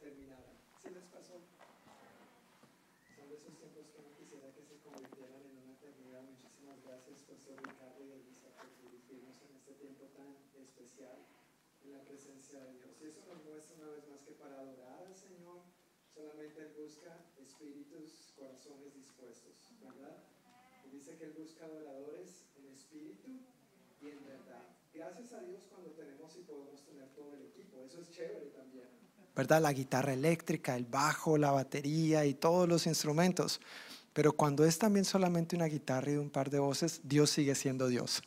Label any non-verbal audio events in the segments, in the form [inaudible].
Sí les pasó. Son de esos tiempos que no quisiera que se convirtieran en una eternidad. Muchísimas gracias, Pastor Ricardo y Elisa, por dirigirnos en este tiempo tan especial en la presencia de Dios. Y eso nos muestra una vez más que para adorar al Señor solamente Él busca espíritus, corazones dispuestos, ¿verdad? Y dice que Él busca adoradores en espíritu y en verdad. Gracias a Dios cuando tenemos y podemos tener todo el equipo. Eso es chévere también. ¿Verdad? La guitarra eléctrica, el bajo, la batería y todos los instrumentos. Pero cuando es también solamente una guitarra y un par de voces, Dios sigue siendo Dios.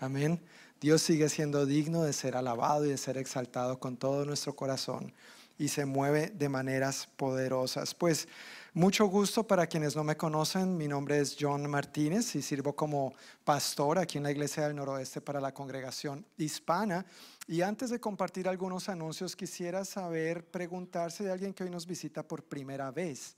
Amén. Dios sigue siendo digno de ser alabado y de ser exaltado con todo nuestro corazón y se mueve de maneras poderosas. Pues mucho gusto para quienes no me conocen, mi nombre es John Martínez y sirvo como pastor aquí en la Iglesia del Noroeste para la congregación hispana. Y antes de compartir algunos anuncios, quisiera saber, preguntarse de alguien que hoy nos visita por primera vez.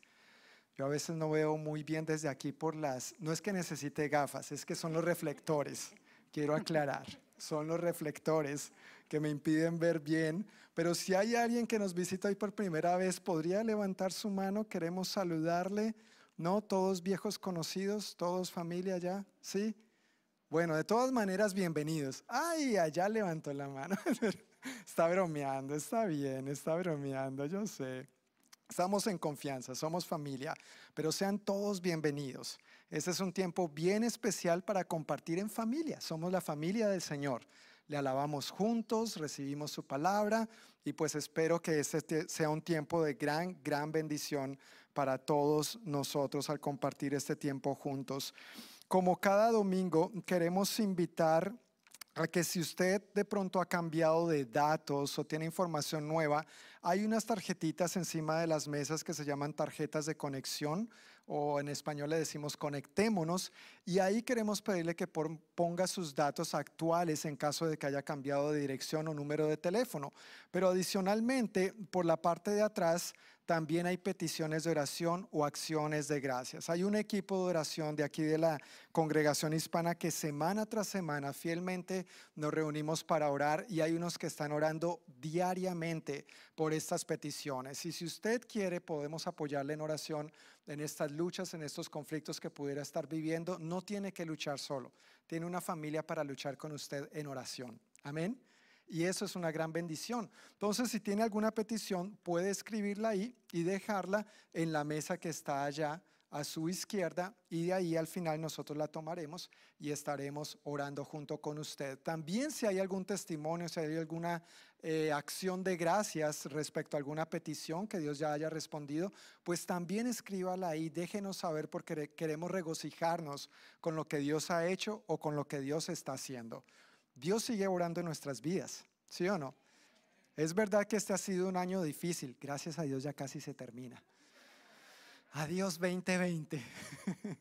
Yo a veces no veo muy bien desde aquí por las, no es que necesite gafas, es que son los reflectores, quiero aclarar, son los reflectores que me impiden ver bien. Pero si hay alguien que nos visita hoy por primera vez, podría levantar su mano. Queremos saludarle. ¿No? Todos viejos conocidos, todos familia ya. ¿Sí? Bueno, de todas maneras, bienvenidos. Ay, allá levantó la mano. [laughs] está bromeando, está bien, está bromeando, yo sé. Estamos en confianza, somos familia, pero sean todos bienvenidos. Este es un tiempo bien especial para compartir en familia. Somos la familia del Señor le alabamos juntos, recibimos su palabra y pues espero que este sea un tiempo de gran, gran bendición para todos nosotros al compartir este tiempo juntos. Como cada domingo queremos invitar a que si usted de pronto ha cambiado de datos o tiene información nueva, hay unas tarjetitas encima de las mesas que se llaman tarjetas de conexión o en español le decimos conectémonos y ahí queremos pedirle que ponga sus datos actuales en caso de que haya cambiado de dirección o número de teléfono. Pero adicionalmente, por la parte de atrás también hay peticiones de oración o acciones de gracias. Hay un equipo de oración de aquí de la congregación hispana que semana tras semana fielmente nos reunimos para orar y hay unos que están orando diariamente por estas peticiones. Y si usted quiere, podemos apoyarle en oración en estas luchas, en estos conflictos que pudiera estar viviendo. No tiene que luchar solo, tiene una familia para luchar con usted en oración. Amén. Y eso es una gran bendición. Entonces, si tiene alguna petición, puede escribirla ahí y dejarla en la mesa que está allá a su izquierda y de ahí al final nosotros la tomaremos y estaremos orando junto con usted. También si hay algún testimonio, si hay alguna eh, acción de gracias respecto a alguna petición que Dios ya haya respondido, pues también escríbala ahí, déjenos saber porque queremos regocijarnos con lo que Dios ha hecho o con lo que Dios está haciendo. Dios sigue orando en nuestras vidas, ¿sí o no? Es verdad que este ha sido un año difícil, gracias a Dios ya casi se termina. Adiós 2020, [laughs]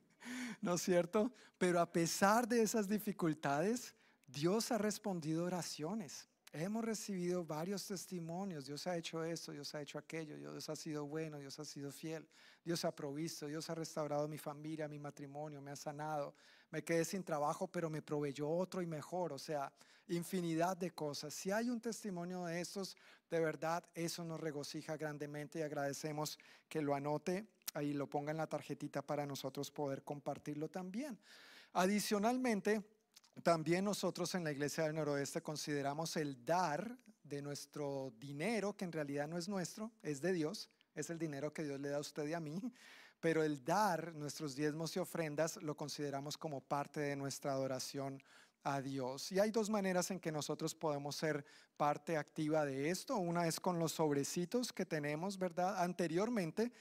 ¿no es cierto? Pero a pesar de esas dificultades, Dios ha respondido oraciones. Hemos recibido varios testimonios. Dios ha hecho esto, Dios ha hecho aquello, Dios ha sido bueno, Dios ha sido fiel, Dios ha provisto, Dios ha restaurado mi familia, mi matrimonio, me ha sanado, me quedé sin trabajo, pero me proveyó otro y mejor, o sea, infinidad de cosas. Si hay un testimonio de estos, de verdad, eso nos regocija grandemente y agradecemos que lo anote ahí, lo ponga en la tarjetita para nosotros poder compartirlo también. Adicionalmente, también nosotros en la Iglesia del Noroeste consideramos el dar de nuestro dinero, que en realidad no es nuestro, es de Dios, es el dinero que Dios le da a usted y a mí, pero el dar nuestros diezmos y ofrendas lo consideramos como parte de nuestra adoración a Dios. Y hay dos maneras en que nosotros podemos ser parte activa de esto. Una es con los sobrecitos que tenemos, ¿verdad? Anteriormente,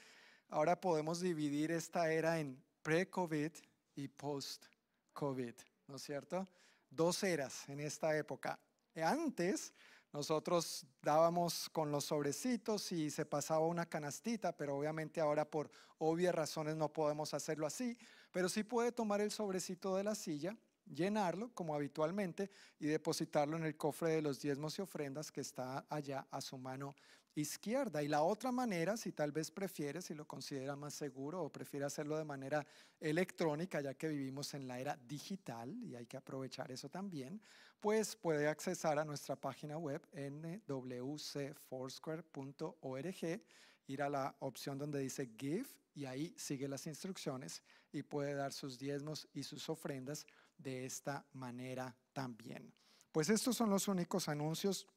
ahora podemos dividir esta era en pre-COVID y post-COVID, ¿no es cierto? Dos eras en esta época. Antes, nosotros dábamos con los sobrecitos y se pasaba una canastita, pero obviamente ahora por obvias razones no podemos hacerlo así, pero sí puede tomar el sobrecito de la silla, llenarlo como habitualmente y depositarlo en el cofre de los diezmos y ofrendas que está allá a su mano izquierda. Y la otra manera, si tal vez prefiere, si lo considera más seguro o prefiere hacerlo de manera electrónica, ya que vivimos en la era digital y hay que aprovechar eso también, pues puede accesar a nuestra página web nwcfoursquare.org, ir a la opción donde dice Give y ahí sigue las instrucciones y puede dar sus diezmos y sus ofrendas de esta manera también. Pues estos son los únicos anuncios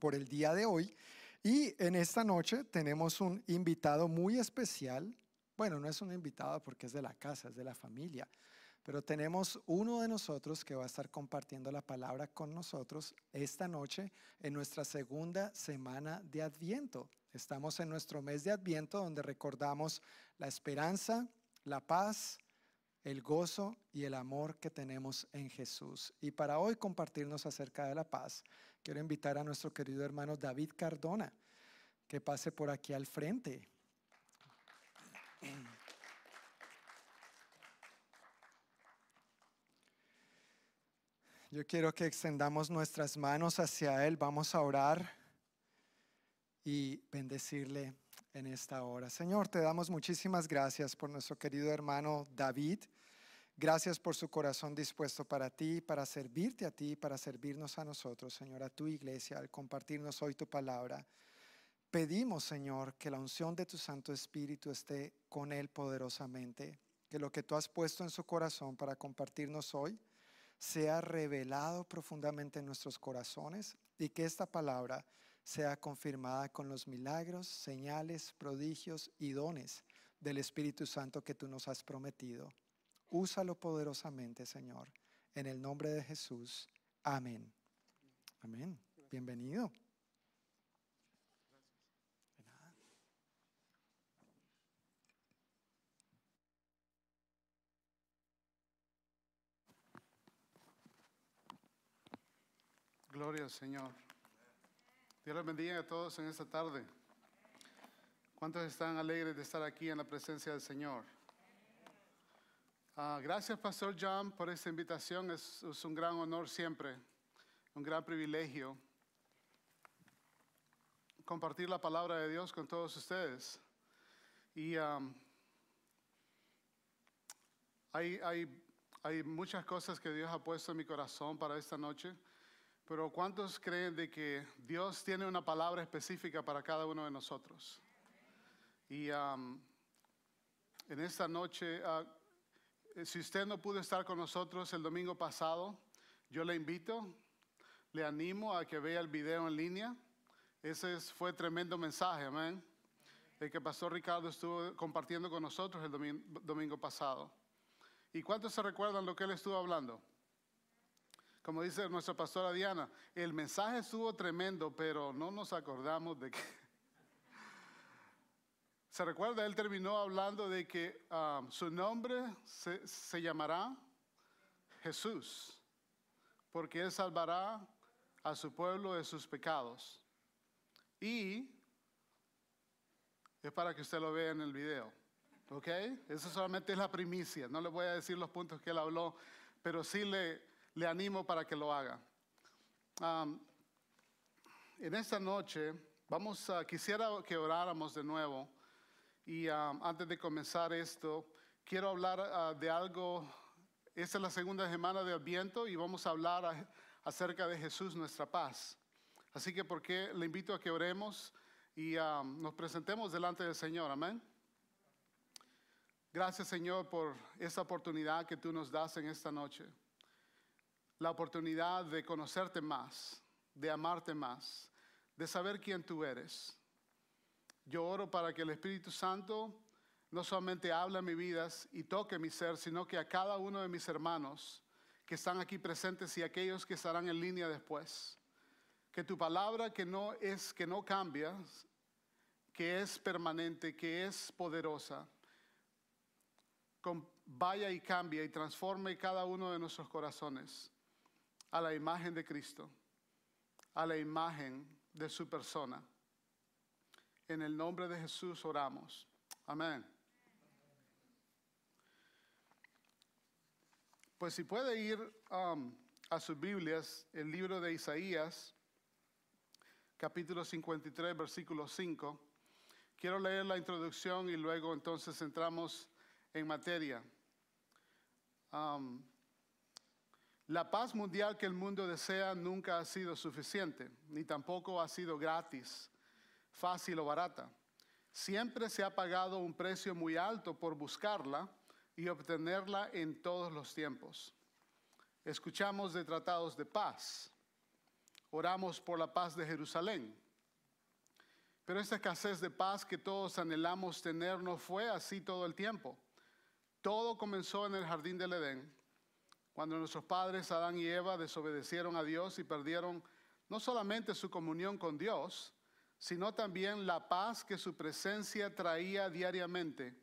por el día de hoy. Y en esta noche tenemos un invitado muy especial. Bueno, no es un invitado porque es de la casa, es de la familia, pero tenemos uno de nosotros que va a estar compartiendo la palabra con nosotros esta noche en nuestra segunda semana de Adviento. Estamos en nuestro mes de Adviento donde recordamos la esperanza, la paz, el gozo y el amor que tenemos en Jesús. Y para hoy compartirnos acerca de la paz, quiero invitar a nuestro querido hermano David Cardona, que pase por aquí al frente. Yo quiero que extendamos nuestras manos hacia Él, vamos a orar y bendecirle en esta hora. Señor, te damos muchísimas gracias por nuestro querido hermano David. Gracias por su corazón dispuesto para ti, para servirte a ti, para servirnos a nosotros, Señor, a tu iglesia, al compartirnos hoy tu palabra. Pedimos, Señor, que la unción de tu Santo Espíritu esté con él poderosamente, que lo que tú has puesto en su corazón para compartirnos hoy sea revelado profundamente en nuestros corazones y que esta palabra sea confirmada con los milagros, señales, prodigios y dones del Espíritu Santo que tú nos has prometido. Úsalo poderosamente, Señor. En el nombre de Jesús. Amén. Amén. Bienvenido. Gloria al Señor. Dios les bendiga a todos en esta tarde. ¿Cuántos están alegres de estar aquí en la presencia del Señor? Ah, gracias, Pastor John, por esta invitación. Es, un gran honor siempre, un gran privilegio compartir la palabra de Dios con todos ustedes. Y hay, hay, hay muchas cosas que Dios ha puesto en mi corazón para esta noche. Pero ¿cuántos creen de que Dios tiene una palabra específica para cada uno de nosotros? Y um, en esta noche, uh, si usted no pudo estar con nosotros el domingo pasado, yo le invito, le animo a que vea el video en línea. Ese fue tremendo mensaje, amén. El que Pastor Ricardo estuvo compartiendo con nosotros el domingo, domingo pasado. ¿Y cuántos se recuerdan lo que él estuvo hablando? Como dice nuestra pastora Diana, el mensaje estuvo tremendo, pero no nos acordamos de que... [laughs] ¿Se recuerda? Él terminó hablando de que um, su nombre se, se llamará Jesús, porque Él salvará a su pueblo de sus pecados. Y es para que usted lo vea en el video. ¿Ok? Eso solamente es la primicia. No le voy a decir los puntos que él habló, pero sí le, le animo para que lo haga. En esta noche vamos a, quisiera que oráramos de nuevo y antes de comenzar esto quiero hablar uh, de algo. Esta es la segunda semana del viento y vamos a hablar acerca de Jesús nuestra paz. Así que porque le invito a que oremos y nos presentemos delante del Señor. Amén. Gracias Señor por esta oportunidad que tú nos das en esta noche la oportunidad de conocerte más, de amarte más, de saber quién tú eres. Yo oro para que el Espíritu Santo no solamente hable a mi vida y toque mi ser, sino que a cada uno de mis hermanos que están aquí presentes y aquellos que estarán en línea después. Que tu palabra que no es que no cambia, que es permanente, que es poderosa, vaya y cambie y transforme cada uno de nuestros corazones a la imagen de Cristo, a la imagen de su persona. En el nombre de Jesús oramos. Amén. Pues si puede ir um, a sus Biblias, el libro de Isaías, capítulo 53, versículo 5. Quiero leer la introducción y luego entonces entramos en materia. Um, la paz mundial que el mundo desea nunca ha sido suficiente, ni tampoco ha sido gratis, fácil o barata. Siempre se ha pagado un precio muy alto por buscarla y obtenerla en todos los tiempos. Escuchamos de tratados de paz, oramos por la paz de Jerusalén, pero esta escasez de paz que todos anhelamos tener no fue así todo el tiempo. Todo comenzó en el jardín del Edén cuando nuestros padres Adán y Eva desobedecieron a Dios y perdieron no solamente su comunión con Dios, sino también la paz que su presencia traía diariamente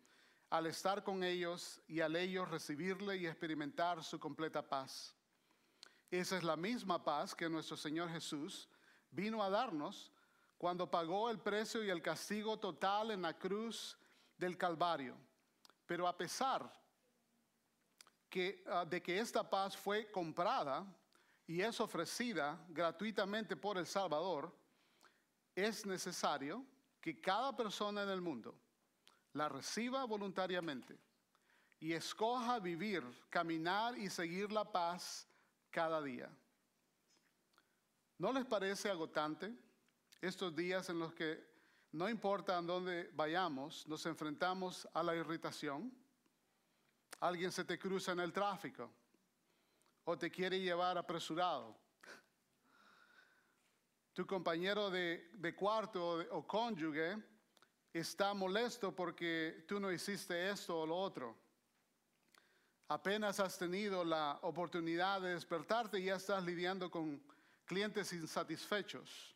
al estar con ellos y al ellos recibirle y experimentar su completa paz. Esa es la misma paz que nuestro Señor Jesús vino a darnos cuando pagó el precio y el castigo total en la cruz del Calvario. Pero a pesar Ah, de que esta paz fue comprada y es ofrecida gratuitamente por el Salvador, es necesario que cada persona en el mundo la reciba voluntariamente y escoja vivir, caminar y seguir la paz cada día. ¿No les parece agotante estos días en los que no importa a dónde vayamos, nos enfrentamos a la irritación? Alguien se te cruza en el tráfico o te quiere llevar apresurado. Tu compañero de, cuarto o, o cónyuge está molesto porque tú no hiciste esto o lo otro. Apenas has tenido la oportunidad de despertarte y ya estás lidiando con clientes insatisfechos,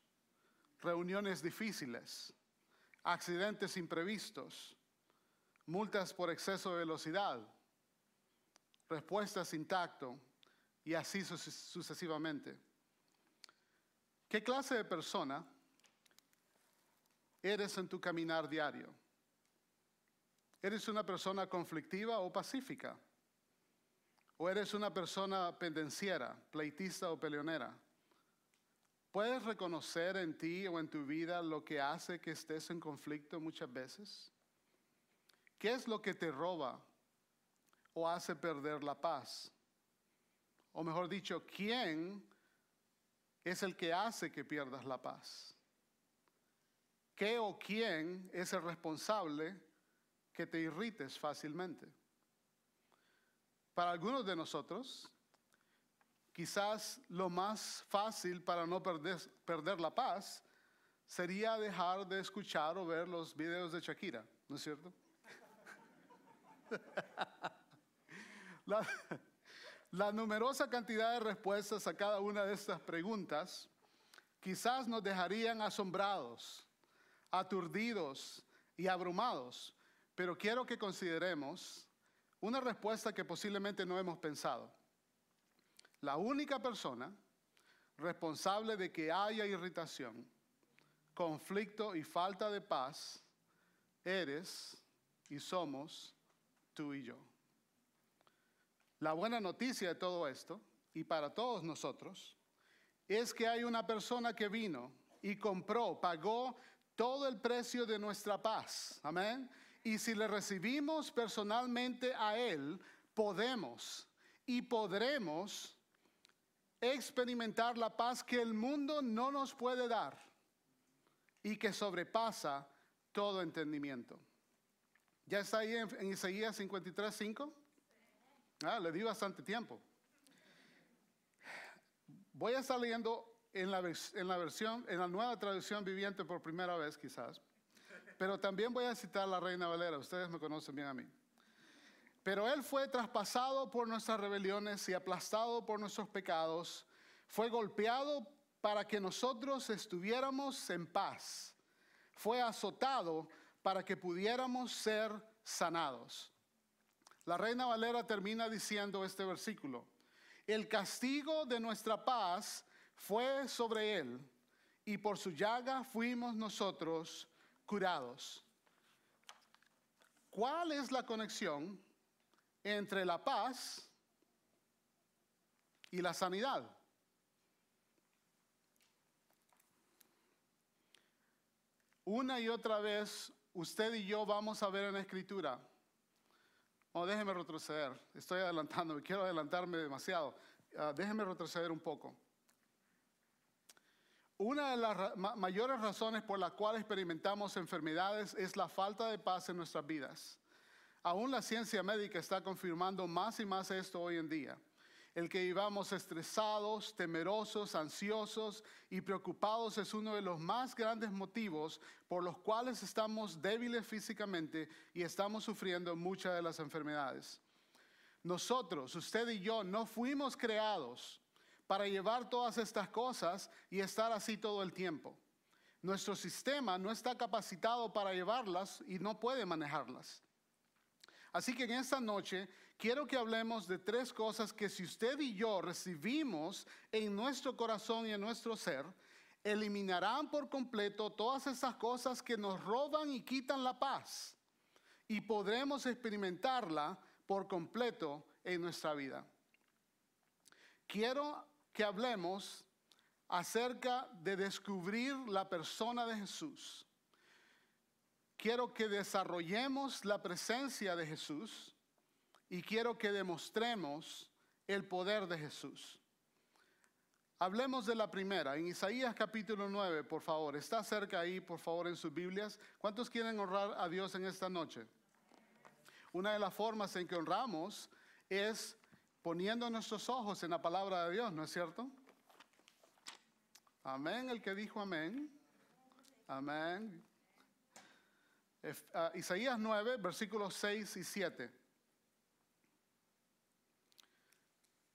reuniones difíciles, accidentes imprevistos, multas por exceso de velocidad respuestas intacto y así sucesivamente. ¿Qué clase de persona eres en tu caminar diario? ¿Eres una persona conflictiva o pacífica? ¿O eres una persona pendenciera, pleitista o peleonera? ¿Puedes reconocer en ti o en tu vida lo que hace que estés en conflicto muchas veces? ¿Qué es lo que te roba o hace perder la paz? O mejor dicho, ¿quién es el que hace que pierdas la paz? ¿Qué o quién es el responsable que te irrites fácilmente? Para algunos de nosotros, quizás lo más fácil para no perder, perder la paz sería dejar de escuchar o ver los videos de Shakira, ¿no es cierto? [laughs] [laughs] La, numerosa cantidad de respuestas a cada una de estas preguntas quizás nos dejarían asombrados, aturdidos y abrumados, pero quiero que consideremos una respuesta que posiblemente no hemos pensado. La única persona responsable de que haya irritación, conflicto y falta de paz eres y somos tú y yo. La buena noticia de todo esto, y para todos nosotros, es que hay una persona que vino y compró, pagó todo el precio de nuestra paz. Amén. Y si le recibimos personalmente a Él, podemos y podremos experimentar la paz que el mundo no nos puede dar y que sobrepasa todo entendimiento. ¿Ya está ahí en, Isaías 53, 5? Ah, le di bastante tiempo. Voy a estar leyendo en la, en la versión, en la nueva traducción viviente por primera vez quizás, pero también voy a citar la Reina Valera, ustedes me conocen bien a mí. Pero Él fue traspasado por nuestras rebeliones y aplastado por nuestros pecados, fue golpeado para que nosotros estuviéramos en paz, fue azotado para que pudiéramos ser sanados. La reina Valera termina diciendo este versículo, el castigo de nuestra paz fue sobre él y por su llaga fuimos nosotros curados. ¿Cuál es la conexión entre la paz y la sanidad? una y otra vez usted y yo vamos a ver en la escritura. Oh, déjeme retroceder. Estoy adelantándome. Quiero adelantarme demasiado. Ah, déjeme retroceder un poco. Una de las mayores razones por las cuales experimentamos enfermedades es la falta de paz en nuestras vidas. Aún la ciencia médica está confirmando más y más esto hoy en día. El que vivamos estresados, temerosos, ansiosos y preocupados es uno de los más grandes motivos por los cuales estamos débiles físicamente y estamos sufriendo muchas de las enfermedades. Nosotros, usted y yo, no fuimos creados para llevar todas estas cosas y estar así todo el tiempo. Nuestro sistema no está capacitado para llevarlas y no puede manejarlas. Así que en esta noche quiero que hablemos de tres cosas que si usted y yo recibimos en nuestro corazón y en nuestro ser, eliminarán por completo todas esas cosas que nos roban y quitan la paz y podremos experimentarla por completo en nuestra vida. Quiero que hablemos acerca de descubrir la persona de Jesús. Quiero que desarrollemos la presencia de Jesús y quiero que demostremos el poder de Jesús. Hablemos de la primera, en Isaías capítulo 9, por favor. Está cerca ahí, por favor, en sus Biblias. ¿Cuántos quieren honrar a Dios en esta noche? Una de las formas en que honramos es poniendo nuestros ojos en la palabra de Dios, ¿no es cierto? Amén, el que dijo amén. Amén. Ah, Isaías 9, versículos 6 y 7.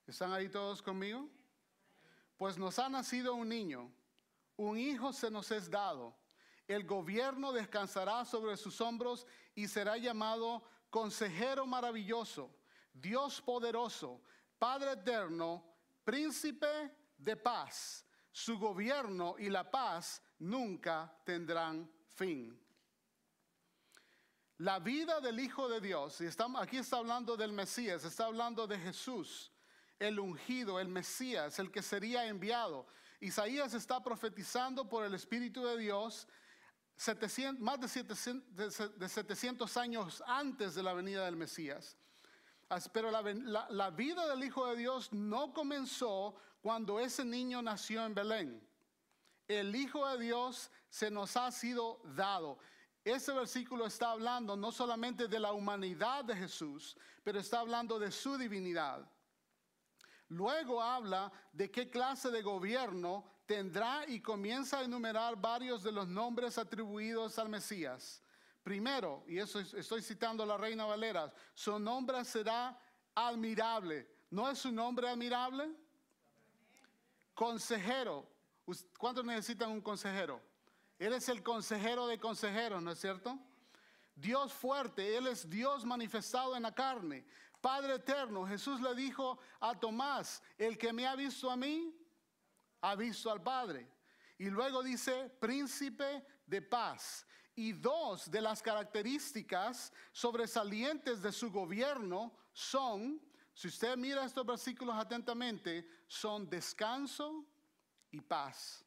¿Están ahí todos conmigo? Pues nos ha nacido un niño, un hijo se nos es dado. El gobierno descansará sobre sus hombros y será llamado consejero maravilloso, Dios poderoso, Padre eterno, príncipe de paz. Su gobierno y la paz nunca tendrán fin. La vida del Hijo de Dios, y aquí está hablando del Mesías, está hablando de Jesús, el ungido, el Mesías, el que sería enviado. Isaías está profetizando por el Espíritu de Dios 700 más de 700, de se- de 700 años antes de la venida del Mesías. As- Pero la vida del Hijo de Dios no comenzó cuando ese niño nació en Belén. El Hijo de Dios se nos ha sido dado. Ese versículo está hablando no solamente de la humanidad de Jesús, pero está hablando de su divinidad. Luego habla de qué clase de gobierno tendrá y comienza a enumerar varios de los nombres atribuidos al Mesías. Primero, y eso es- estoy citando a la Reina Valera, su nombre será admirable. ¿No es su nombre admirable? Consejero. ¿Cuántos necesitan un consejero? Él es el consejero de consejeros, ¿no es cierto? Dios fuerte, Él es Dios manifestado en la carne. Padre eterno, Jesús le dijo a Tomás, el que me ha visto a mí, ha visto al Padre. Y luego dice, príncipe de paz. Y dos de las características sobresalientes de su gobierno son, si usted mira estos versículos atentamente, son descanso y paz.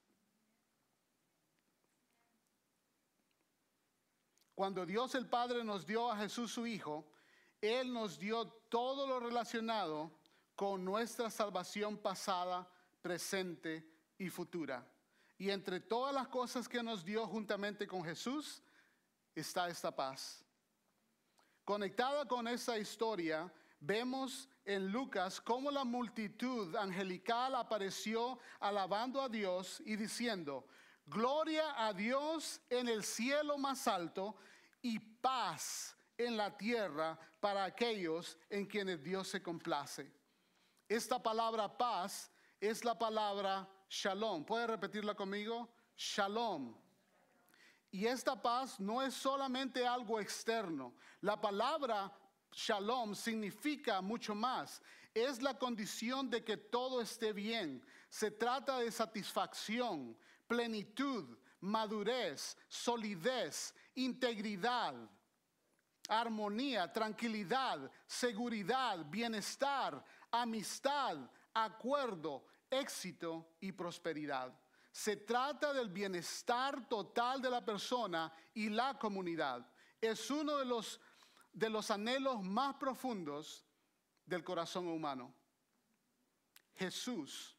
Cuando Dios el Padre nos dio a Jesús su Hijo, Él nos dio todo lo relacionado con nuestra salvación pasada, presente y futura. Y entre todas las cosas que nos dio juntamente con Jesús está esta paz. Conectada con esta historia, vemos en Lucas cómo la multitud angelical apareció alabando a Dios y diciendo, gloria a Dios en el cielo más alto y paz en la tierra para aquellos en quienes Dios se complace. Esta palabra paz es la palabra shalom. ¿Puede repetirla conmigo? Shalom. Y esta paz no es solamente algo externo. La palabra shalom significa mucho más. Es la condición de que todo esté bien. Se trata de satisfacción, plenitud, madurez, solidez, integridad, armonía, tranquilidad, seguridad, bienestar, amistad, acuerdo, éxito y prosperidad. Se trata del bienestar total de la persona y la comunidad. Es uno de los, de los anhelos más profundos del corazón humano. Jesús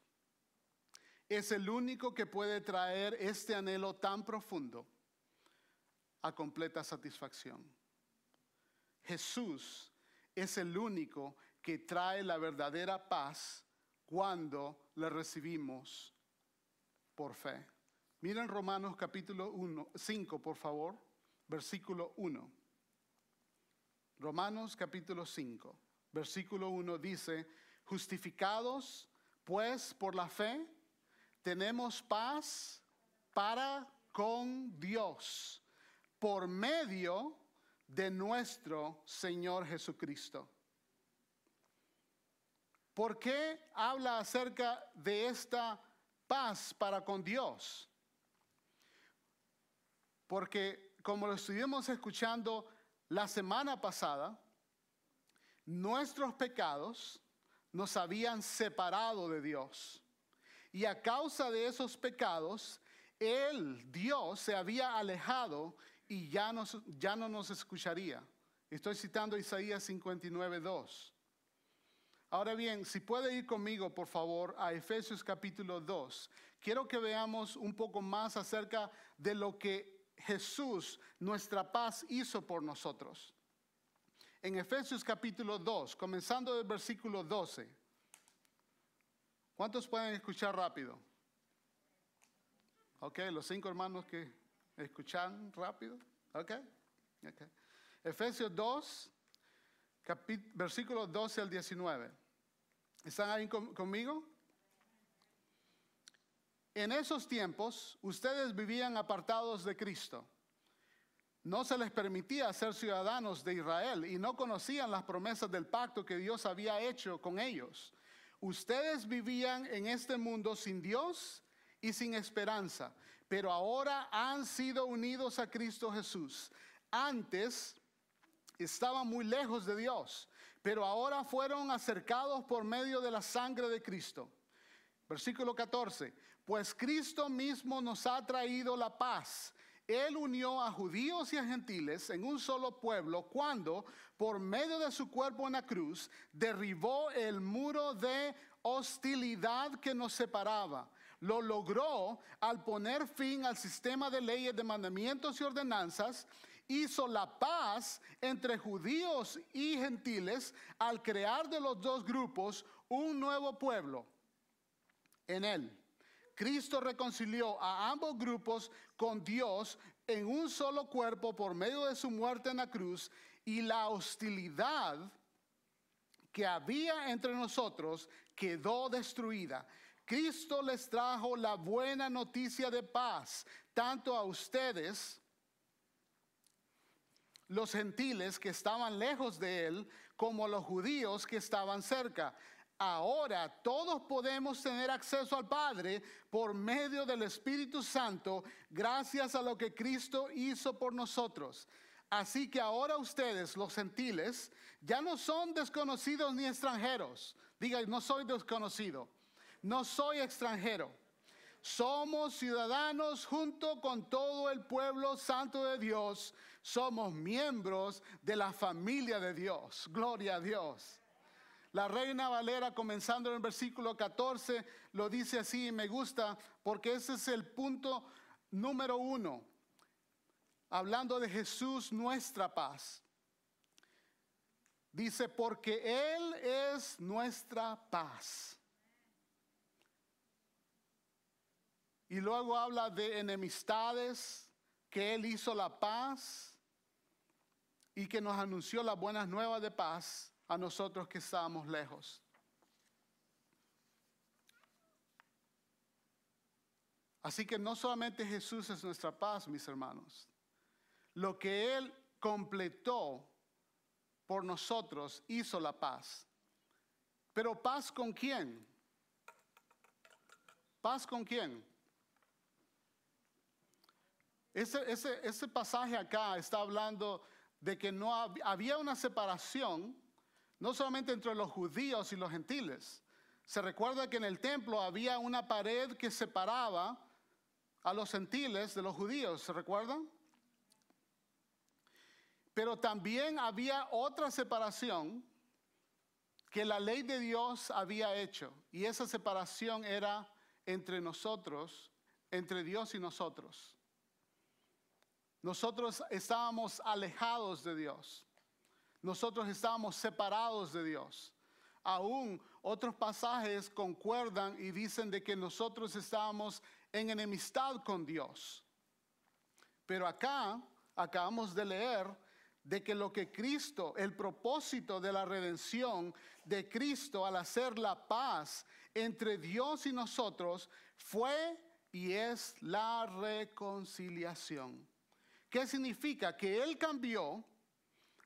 es el único que puede traer este anhelo tan profundo a completa satisfacción. Jesús es el único que trae la verdadera paz cuando le recibimos por fe. Miren Romanos capítulo 1, 5, por favor, versículo 1. Romanos capítulo 5, versículo 1 dice, justificados pues por la fe, tenemos paz para con Dios por medio de nuestro Señor Jesucristo. ¿Por qué habla acerca de esta paz para con Dios? Porque como lo estuvimos escuchando la semana pasada, nuestros pecados nos habían separado de Dios. Y a causa de esos pecados, Él, Dios, se había alejado y ya, ya no nos escucharía. Estoy citando Isaías 59, 2. Ahora bien, si puede ir conmigo, por favor, a Efesios capítulo 2. Quiero que veamos un poco más acerca de lo que Jesús, nuestra paz, hizo por nosotros. En Efesios capítulo 2, comenzando del versículo 12. ¿Cuántos pueden escuchar rápido? Ok, los cinco hermanos que escuchan rápido. Ok, ok. Efesios 2, versículo 12 al 19. ¿Están ahí conmigo? En esos tiempos ustedes vivían apartados de Cristo. No se les permitía ser ciudadanos de Israel y no conocían las promesas del pacto que Dios había hecho con ellos. Ustedes vivían en este mundo sin Dios y sin esperanza, pero ahora han sido unidos a Cristo Jesús. Antes estaban muy lejos de Dios, pero ahora fueron acercados por medio de la sangre de Cristo. Versículo 14, pues Cristo mismo nos ha traído la paz. Él unió a judíos y a gentiles en un solo pueblo cuando, por medio de su cuerpo en la cruz, derribó el muro de hostilidad que nos separaba. Lo logró al poner fin al sistema de leyes, de mandamientos y ordenanzas hizo la paz entre judíos y gentiles al crear de los dos grupos un nuevo pueblo en él. Cristo reconcilió a ambos grupos con Dios en un solo cuerpo por medio de su muerte en la cruz y la hostilidad que había entre nosotros quedó destruida. Cristo les trajo la buena noticia de paz, tanto a ustedes los gentiles que estaban lejos de él como los judíos que estaban cerca. Ahora todos podemos tener acceso al Padre por medio del Espíritu Santo gracias a lo que Cristo hizo por nosotros. Así que ahora ustedes, los gentiles, ya no son desconocidos ni extranjeros. Diga, no soy desconocido, no soy extranjero somos ciudadanos junto con todo el pueblo santo de Dios. Somos miembros de la familia de Dios. Gloria a Dios. La reina Valera, comenzando en el versículo 14, lo dice así y me gusta porque ese es el punto número uno. Hablando de Jesús, nuestra paz. Dice, porque Él es nuestra paz. Y luego habla de enemistades, que Él hizo la paz y que nos anunció las buenas nuevas de paz a nosotros que estábamos lejos. Así que no solamente Jesús es nuestra paz, mis hermanos. Lo que Él completó por nosotros hizo la paz. Pero paz con quién? ¿Paz con quién? Ese, pasaje acá está hablando de que no había una separación, no solamente entre los judíos y los gentiles. Se recuerda que en el templo había una pared que separaba a los gentiles de los judíos, ¿se recuerdan? Pero también había otra separación que la ley de Dios había hecho. Y esa separación era entre nosotros, entre Dios y nosotros. Nosotros estábamos alejados de Dios. Nosotros estábamos separados de Dios. Aún otros pasajes concuerdan y dicen de que nosotros estábamos en enemistad con Dios. Pero acá acabamos de leer de que lo que Cristo, el propósito de la redención de Cristo al hacer la paz entre Dios y nosotros fue y es la reconciliación. ¿Qué significa? Que Él cambió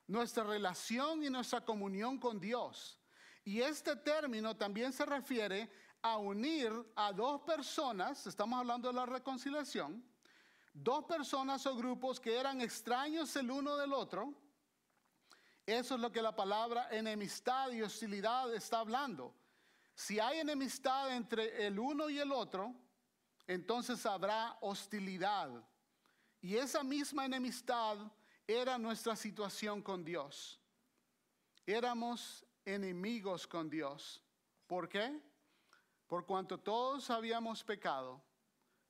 nuestra relación y nuestra comunión con Dios. Y este término también se refiere a unir a dos personas, estamos hablando de la reconciliación, dos personas o grupos que eran extraños el uno del otro. Eso es lo que la palabra enemistad y hostilidad está hablando. Si hay enemistad entre el uno y el otro, entonces habrá hostilidad. Y esa misma enemistad era nuestra situación con Dios. Éramos enemigos con Dios. ¿Por qué? Por cuanto todos habíamos pecado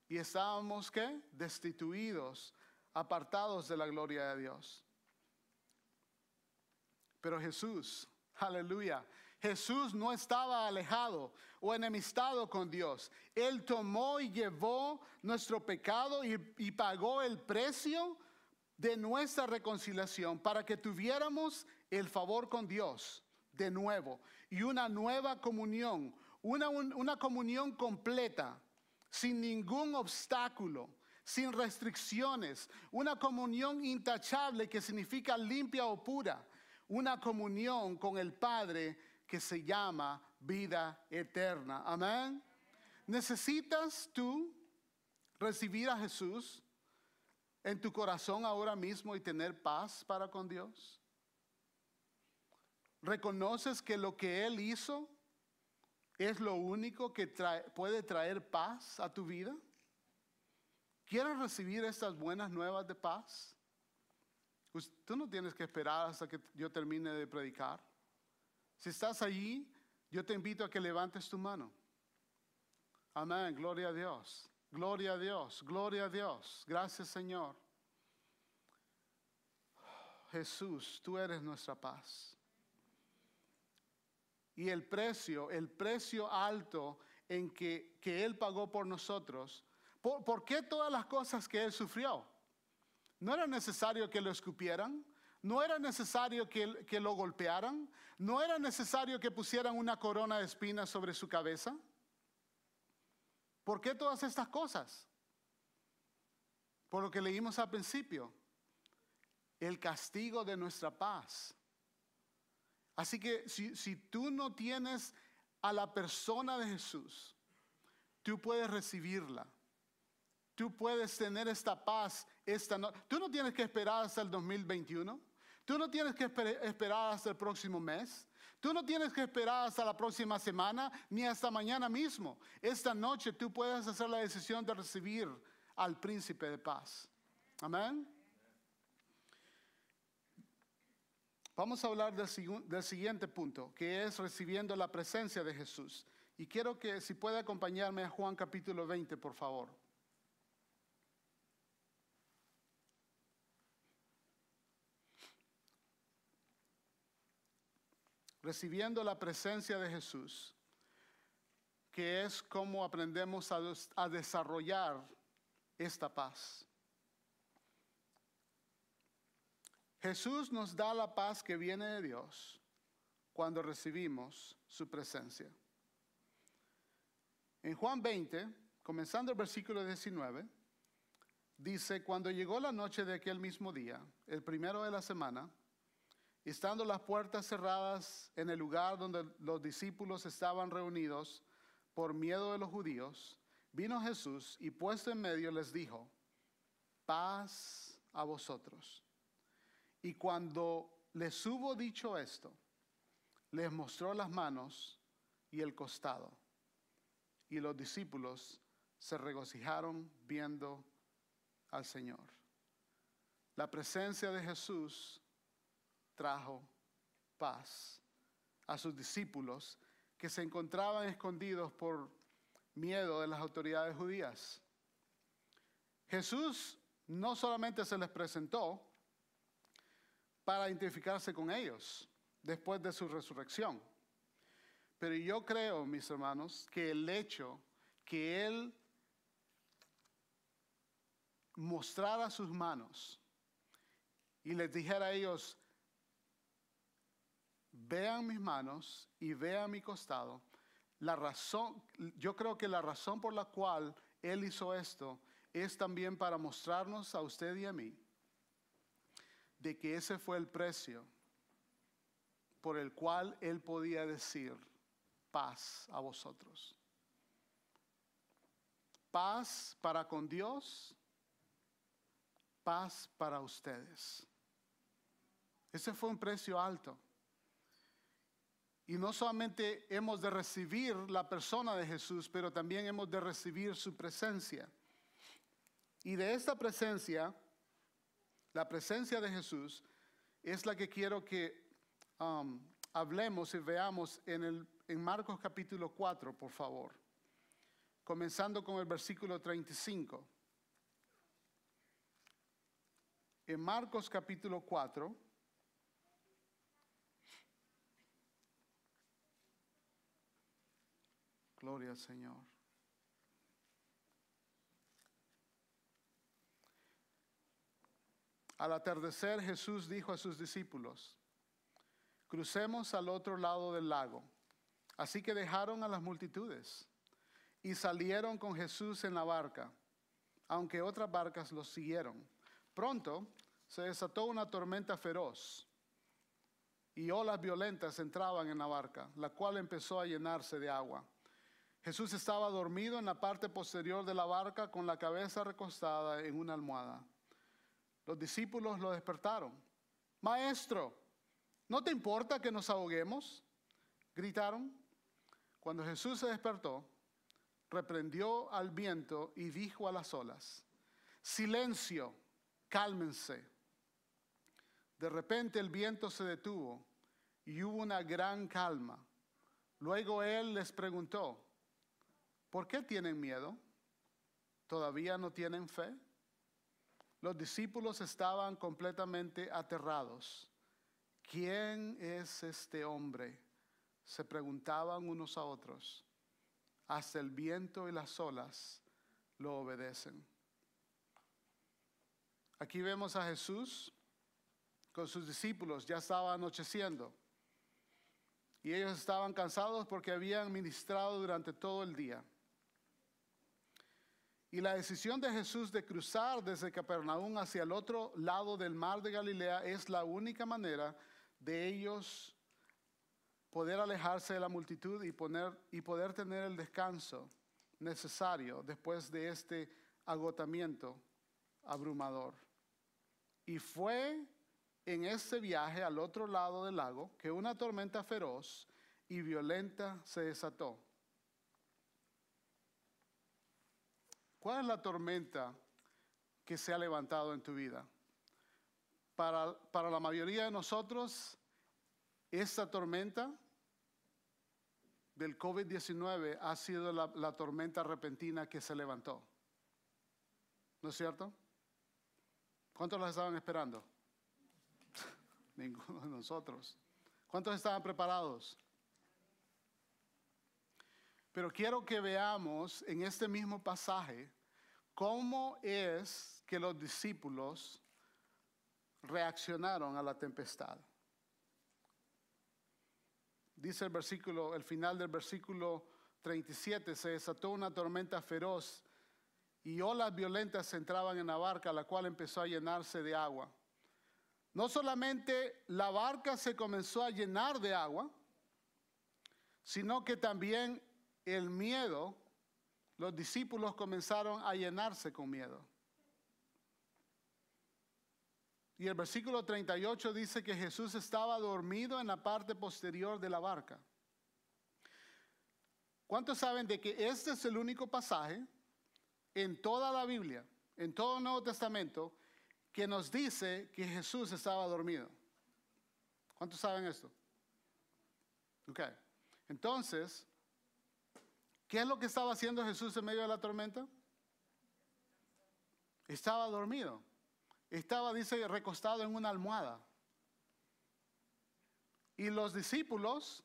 y estábamos qué? Destituidos, apartados de la gloria de Dios. Pero Jesús, aleluya, Jesús no estaba alejado o enemistado con Dios. Él tomó y llevó nuestro pecado y, y, pagó el precio de nuestra reconciliación para que tuviéramos el favor con Dios de nuevo y una nueva comunión, una, una comunión completa, sin ningún obstáculo, sin restricciones, una comunión intachable que significa limpia o pura, una comunión con el Padre que se llama vida eterna. Amén. ¿Necesitas tú recibir a Jesús en tu corazón ahora mismo y tener paz para con Dios? ¿Reconoces que lo que Él hizo es lo único que puede traer paz a tu vida? ¿Quieres recibir estas buenas nuevas de paz? Tú no tienes que esperar hasta que yo termine de predicar. Si estás allí, yo te invito a que levantes tu mano. Amén, gloria a Dios, gloria a Dios, gloria a Dios. Gracias Señor. Jesús, tú eres nuestra paz y el precio, el precio alto en que, Él pagó por nosotros, ¿por, qué todas las cosas que Él sufrió? ¿No era necesario que lo escupieran? ¿No era necesario que, que lo golpearan? ¿No era necesario que pusieran una corona de espinas sobre su cabeza? ¿Por qué todas estas cosas? Por lo que leímos al principio, el castigo de nuestra paz Así que si, tú no tienes a la persona de Jesús, tú puedes recibirla. Tú puedes tener esta paz esta noche. Tú no tienes que esperar hasta el 2021. Tú no tienes que esperar hasta el próximo mes. Tú no tienes que esperar hasta la próxima semana ni hasta mañana mismo. Esta noche tú puedes hacer la decisión de recibir al príncipe de paz. Amén. Vamos a hablar del, siguiente punto, que es recibiendo la presencia de Jesús. Y quiero que si puede acompañarme a Juan capítulo 20, por favor. Recibiendo la presencia de Jesús, que es como aprendemos a desarrollar esta paz. Jesús nos da la paz que viene de Dios cuando recibimos su presencia. En Juan 20, comenzando el versículo 19, dice, cuando llegó la noche de aquel mismo día, el primero de la semana, estando las puertas cerradas en el lugar donde los discípulos estaban reunidos por miedo de los judíos, vino Jesús y puesto en medio les dijo, paz a vosotros. Y cuando les hubo dicho esto, les mostró las manos y el costado. Y los discípulos se regocijaron viendo al Señor. La presencia de Jesús trajo paz a sus discípulos que se encontraban escondidos por miedo de las autoridades judías. Jesús no solamente se les presentó para identificarse con ellos después de su resurrección, pero yo creo, mis hermanos, que el hecho que Él mostrara sus manos y les dijera a ellos, vean mis manos y vean mi costado, la razón, yo creo que la razón por la cual Él hizo esto es también para mostrarnos a usted y a mí de que ese fue el precio por el cual Él podía decir paz a vosotros. Paz para con Dios, paz para ustedes. Ese fue un precio alto. Y no solamente hemos de recibir la persona de Jesús, pero también hemos de recibir su presencia. Y de esta presencia, la presencia de Jesús, es la que quiero que um, hablemos y veamos en, el, en Marcos capítulo 4, por favor. Comenzando con el versículo 35. En Marcos capítulo 4, Gloria al Señor. Al atardecer Jesús dijo a sus discípulos, crucemos al otro lado del lago. Así que dejaron a las multitudes y salieron con Jesús en la barca, aunque otras barcas los siguieron. Pronto se desató una tormenta feroz y olas violentas entraban en la barca, la cual empezó a llenarse de agua. Jesús estaba dormido en la parte posterior de la barca con la cabeza recostada en una almohada. Los discípulos lo despertaron. Maestro, ¿no te importa que nos ahoguemos? Gritaron. Cuando Jesús se despertó, reprendió al viento y dijo a las olas, silencio, cálmense. De repente el viento se detuvo y hubo una gran calma. Luego él les preguntó, ¿Por qué tienen miedo? ¿Todavía no tienen fe? Los discípulos estaban completamente aterrados. ¿Quién es este hombre? Se preguntaban unos a otros. Hasta el viento y las olas lo obedecen. Aquí vemos a Jesús con sus discípulos, ya estaba anocheciendo. Y ellos estaban cansados porque habían ministrado durante todo el día. Y la decisión de Jesús de cruzar desde Capernaum hacia el otro lado del mar de Galilea es la única manera de ellos poder alejarse de la multitud y, poner, y poder tener el descanso necesario después de este agotamiento abrumador. Y fue en este viaje al otro lado del lago que una tormenta feroz y violenta se desató. ¿Cuál es la tormenta que se ha levantado en tu vida? Para, para la mayoría de nosotros, esta tormenta del COVID-19 ha sido la, la tormenta repentina que se levantó. ¿No es cierto? ¿Cuántos la estaban esperando? [laughs] Ninguno de nosotros. ¿Cuántos estaban preparados? Pero quiero que veamos en este mismo pasaje cómo es que los discípulos reaccionaron a la tempestad. Dice el versículo, el final del versículo 37, se desató una tormenta feroz y olas violentas entraban en la barca, la cual empezó a llenarse de agua. No solamente la barca se comenzó a llenar de agua, sino que también el miedo, los discípulos comenzaron a llenarse con miedo. Y el versículo 38 dice que Jesús estaba dormido en la parte posterior de la barca. ¿Cuántos saben de que este es el único pasaje en toda la Biblia, en todo el Nuevo Testamento, que nos dice que Jesús estaba dormido. ¿Cuántos saben esto? Ok. Entonces, ¿qué es lo que estaba haciendo Jesús en medio de la tormenta? Estaba dormido. Estaba, dice, recostado en una almohada. Y los discípulos,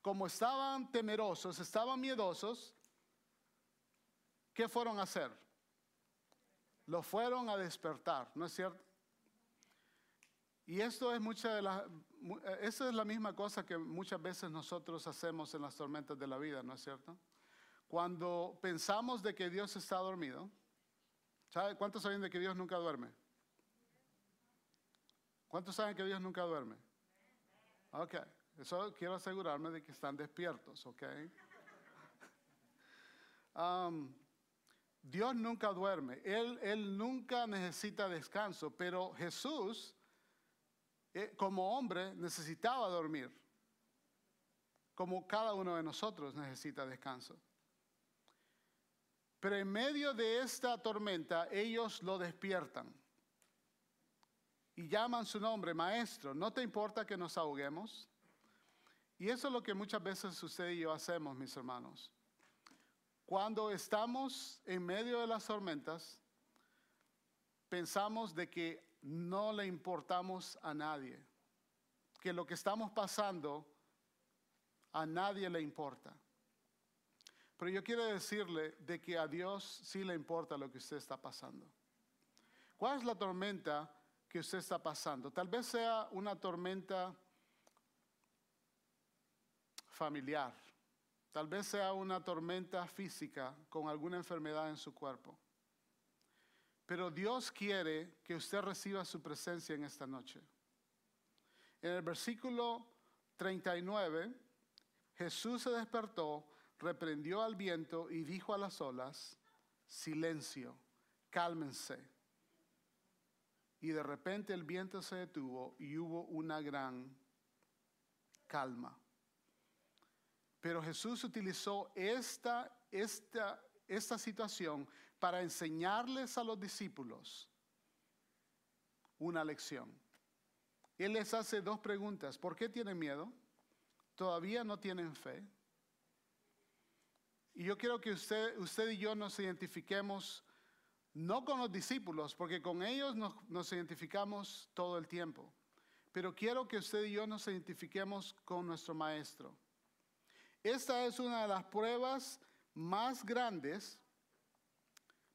como estaban temerosos, estaban miedosos, ¿qué fueron a hacer? Lo fueron a despertar, ¿no es cierto? Y esto es mucha de la, esa es la misma cosa que muchas veces nosotros hacemos en las tormentas de la vida, ¿no es cierto? Cuando pensamos de que Dios está dormido, ¿sabe cuántos saben de que Dios nunca duerme? ¿Cuántos saben que Dios nunca duerme? Ok, eso quiero asegurarme de que están despiertos, ok. [laughs] Um, Dios nunca duerme, él, él nunca necesita descanso, pero Jesús, eh, como hombre, necesitaba dormir, como cada uno de nosotros necesita descanso. Pero en medio de esta tormenta, ellos lo despiertan y llaman su nombre, maestro, ¿no te importa que nos ahoguemos? Y eso es lo que muchas veces usted y yo hacemos, mis hermanos. Cuando estamos en medio de las tormentas, pensamos de que no le importamos a nadie, que lo que estamos pasando a nadie le importa. Pero yo quiero decirle de que a Dios sí le importa lo que usted está pasando. ¿Cuál es la tormenta que usted está pasando. Tal vez sea una tormenta familiar. Tal vez sea una tormenta física con alguna enfermedad en su cuerpo. Pero Dios quiere que usted reciba su presencia en esta noche. En el versículo 39, Jesús se despertó, reprendió al viento y dijo a las olas, silencio, cálmense y de repente el viento se detuvo y hubo una gran calma. Pero Jesús utilizó esta, esta, esta situación para enseñarles a los discípulos una lección. Él les hace dos preguntas. ¿Por qué tienen miedo? ¿Todavía no tienen fe? Y yo quiero que usted, y yo nos identifiquemos no con los discípulos, porque con ellos nos, identificamos todo el tiempo. Pero quiero que usted y yo nos identifiquemos con nuestro Maestro. Esta es una de las pruebas más grandes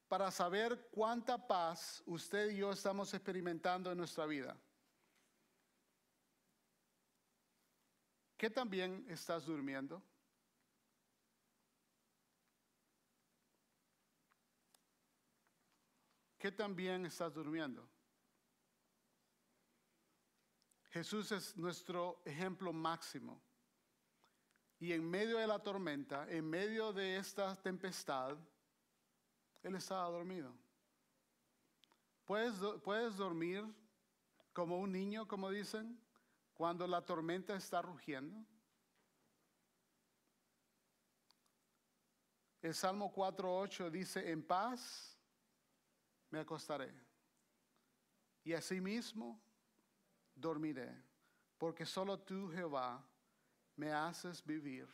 para saber cuánta paz usted y yo estamos experimentando en nuestra vida. ¿Qué también estás durmiendo? ¿Qué también estás durmiendo? Jesús es nuestro ejemplo máximo. Y en medio de la tormenta, en medio de esta tempestad, Él estaba dormido. ¿Puedes, puedes dormir como un niño, como dicen, cuando la tormenta está rugiendo? El Salmo 4.8 dice, en paz me acostaré. Y asimismo dormiré, porque solo tú, Jehová, me haces vivir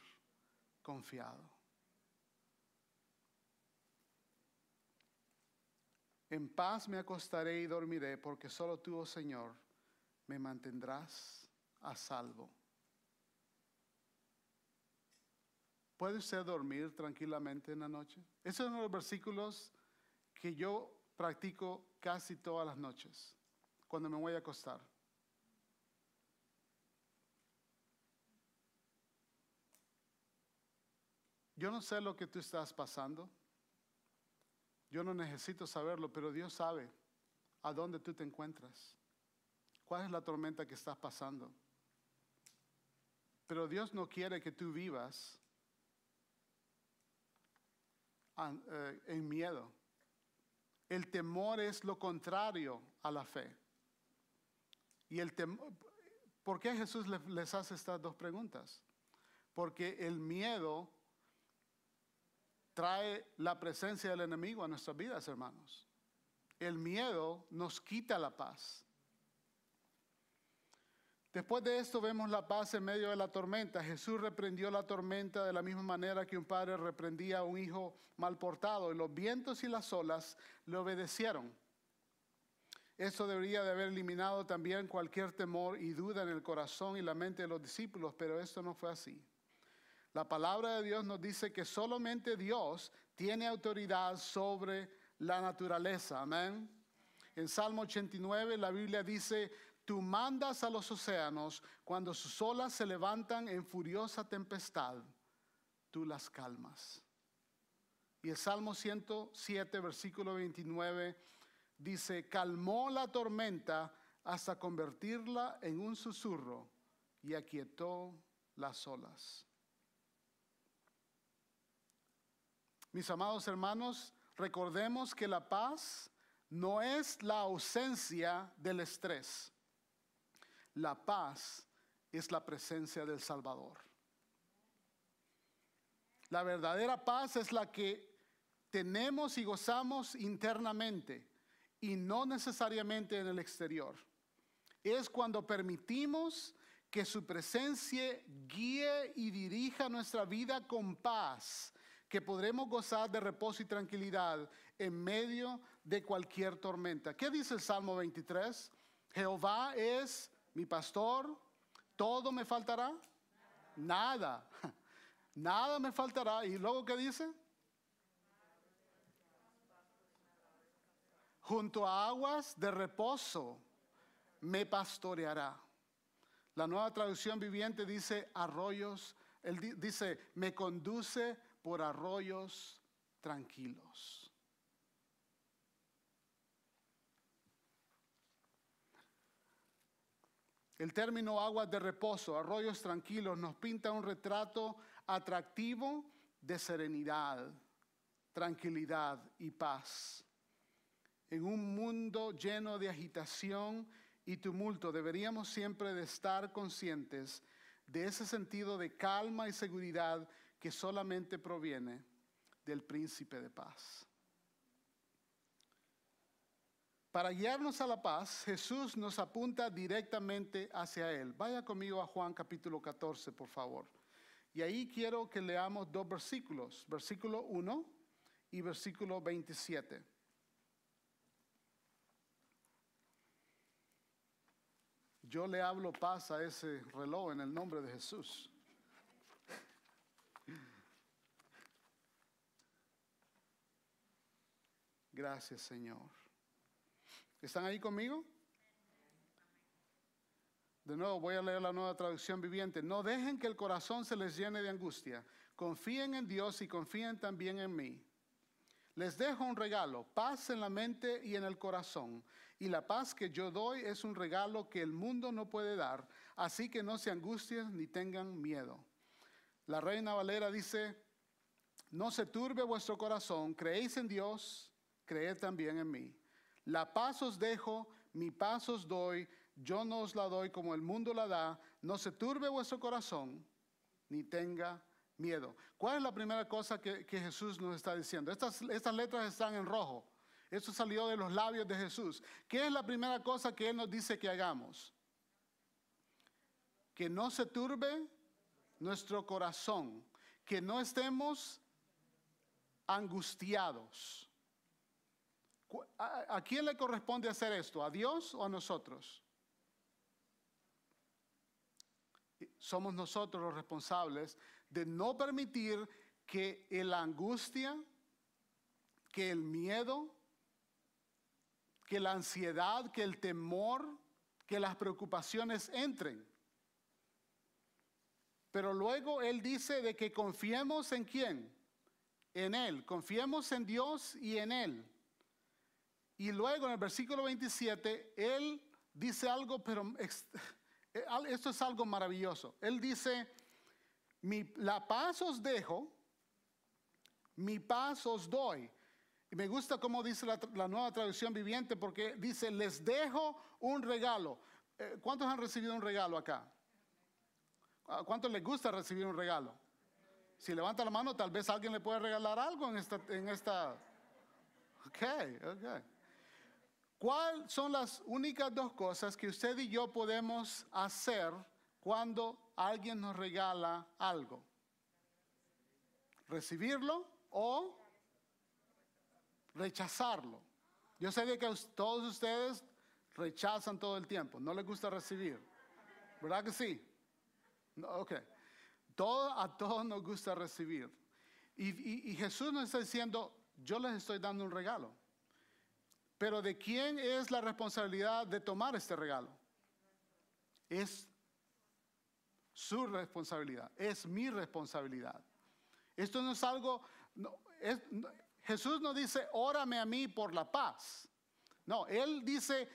confiado. En paz me acostaré y dormiré, porque solo tú, oh Señor, me mantendrás a salvo. ¿Puede usted dormir tranquilamente en la noche? Esos son los versículos que yo practico casi todas las noches cuando me voy a acostar. Yo no sé lo que tú estás pasando. Yo no necesito saberlo, pero Dios sabe a dónde tú te encuentras. ¿Cuál es la tormenta que estás pasando? Pero Dios no quiere que tú vivas eh, en miedo. El temor es lo contrario a la fe. Y el temor, ¿por qué Jesús les hace estas dos preguntas? Porque el miedo trae la presencia del enemigo a nuestras vidas, hermanos. El miedo nos quita la paz. Después de esto vemos la paz en medio de la tormenta. Jesús reprendió la tormenta de la misma manera que un padre reprendía a un hijo mal portado y los vientos y las olas le obedecieron. Esto debería de haber eliminado también cualquier temor y duda en el corazón y la mente de los discípulos, pero esto no fue así. La palabra de Dios nos dice que solamente Dios tiene autoridad sobre la naturaleza. Amén. En Salmo 89 la Biblia dice, Tú mandas a los océanos cuando sus olas se levantan en furiosa tempestad, tú las calmas. Y el Salmo 107, versículo 29, dice, calmó la tormenta hasta convertirla en un susurro y aquietó las olas. Mis amados hermanos, recordemos que la paz no es la ausencia del estrés. La paz es la presencia del Salvador. La verdadera paz es la que tenemos y gozamos internamente y no necesariamente en el exterior. Es cuando permitimos que su presencia guíe y dirija nuestra vida con paz, que podremos gozar de reposo y tranquilidad en medio de cualquier tormenta. ¿Qué dice el Salmo 23? Jehová es mi pastor, todo me faltará. Nada. [laughs] Nada me faltará. ¿Y luego qué dice? Junto a aguas de reposo me pastoreará. La nueva traducción viviente dice arroyos, él dice, me conduce por arroyos tranquilos. El término aguas de reposo, arroyos tranquilos, nos pinta un retrato atractivo de serenidad, tranquilidad y paz. En un mundo lleno de agitación y tumulto, deberíamos siempre de estar conscientes de ese sentido de calma y seguridad que solamente proviene del príncipe de paz. Para guiarnos a la paz, Jesús nos apunta directamente hacia Él. Vaya conmigo a Juan capítulo 14, por favor. Y ahí quiero que leamos dos versículos, versículo 1 y versículo 27. Yo le hablo paz a ese reloj en el nombre de Jesús. Gracias, Señor. ¿Están ahí conmigo? De nuevo voy a leer la nueva traducción viviente. No dejen que el corazón se les llene de angustia. Confíen en Dios y confíen también en mí. Les dejo un regalo, paz en la mente y en el corazón. Y la paz que yo doy es un regalo que el mundo no puede dar. Así que no se angustien ni tengan miedo. La reina Valera dice, no se turbe vuestro corazón, creéis en Dios, creed también en mí. La paz os dejo, mi paz os doy, yo no os la doy como el mundo la da, no se turbe vuestro corazón, ni tenga miedo. ¿Cuál es la primera cosa que, Jesús nos está diciendo? Estas, estas letras están en rojo. Eso salió de los labios de Jesús. ¿Qué es la primera cosa que Él nos dice que hagamos? Que no se turbe nuestro corazón, que no estemos angustiados. ¿A, quién le corresponde hacer esto? ¿A Dios o a nosotros? Somos nosotros los responsables de no permitir que la angustia, que el miedo, que la ansiedad, que el temor, que las preocupaciones entren. Pero luego Él dice de que confiemos en quién? En Él. Confiemos en Dios y en Él. Y luego en el versículo 27, él dice algo, pero [laughs] eh, esto es algo maravilloso. Él dice, la paz os dejo, mi paz os doy. Y me gusta cómo dice la, nueva traducción viviente porque dice, les dejo un regalo. Eh, ¿Cuántos han recibido un regalo acá? ¿Cuántos les gusta recibir un regalo? Si levanta la mano, tal vez alguien le puede regalar algo en esta, en esta. Ok, ok. ¿Cuáles son las únicas dos cosas que usted y yo podemos hacer cuando alguien nos regala algo? Recibirlo o rechazarlo. Yo sé que todos ustedes rechazan todo el tiempo, no les gusta recibir. ¿Verdad que sí? ok. Todo, a todos nos gusta recibir. Y, y Jesús nos está diciendo, yo les estoy dando un regalo. Pero ¿de quién es la responsabilidad de tomar este regalo? Es su responsabilidad, es mi responsabilidad. Esto no es algo, Jesús no dice, órame a mí por la paz. No, Él dice,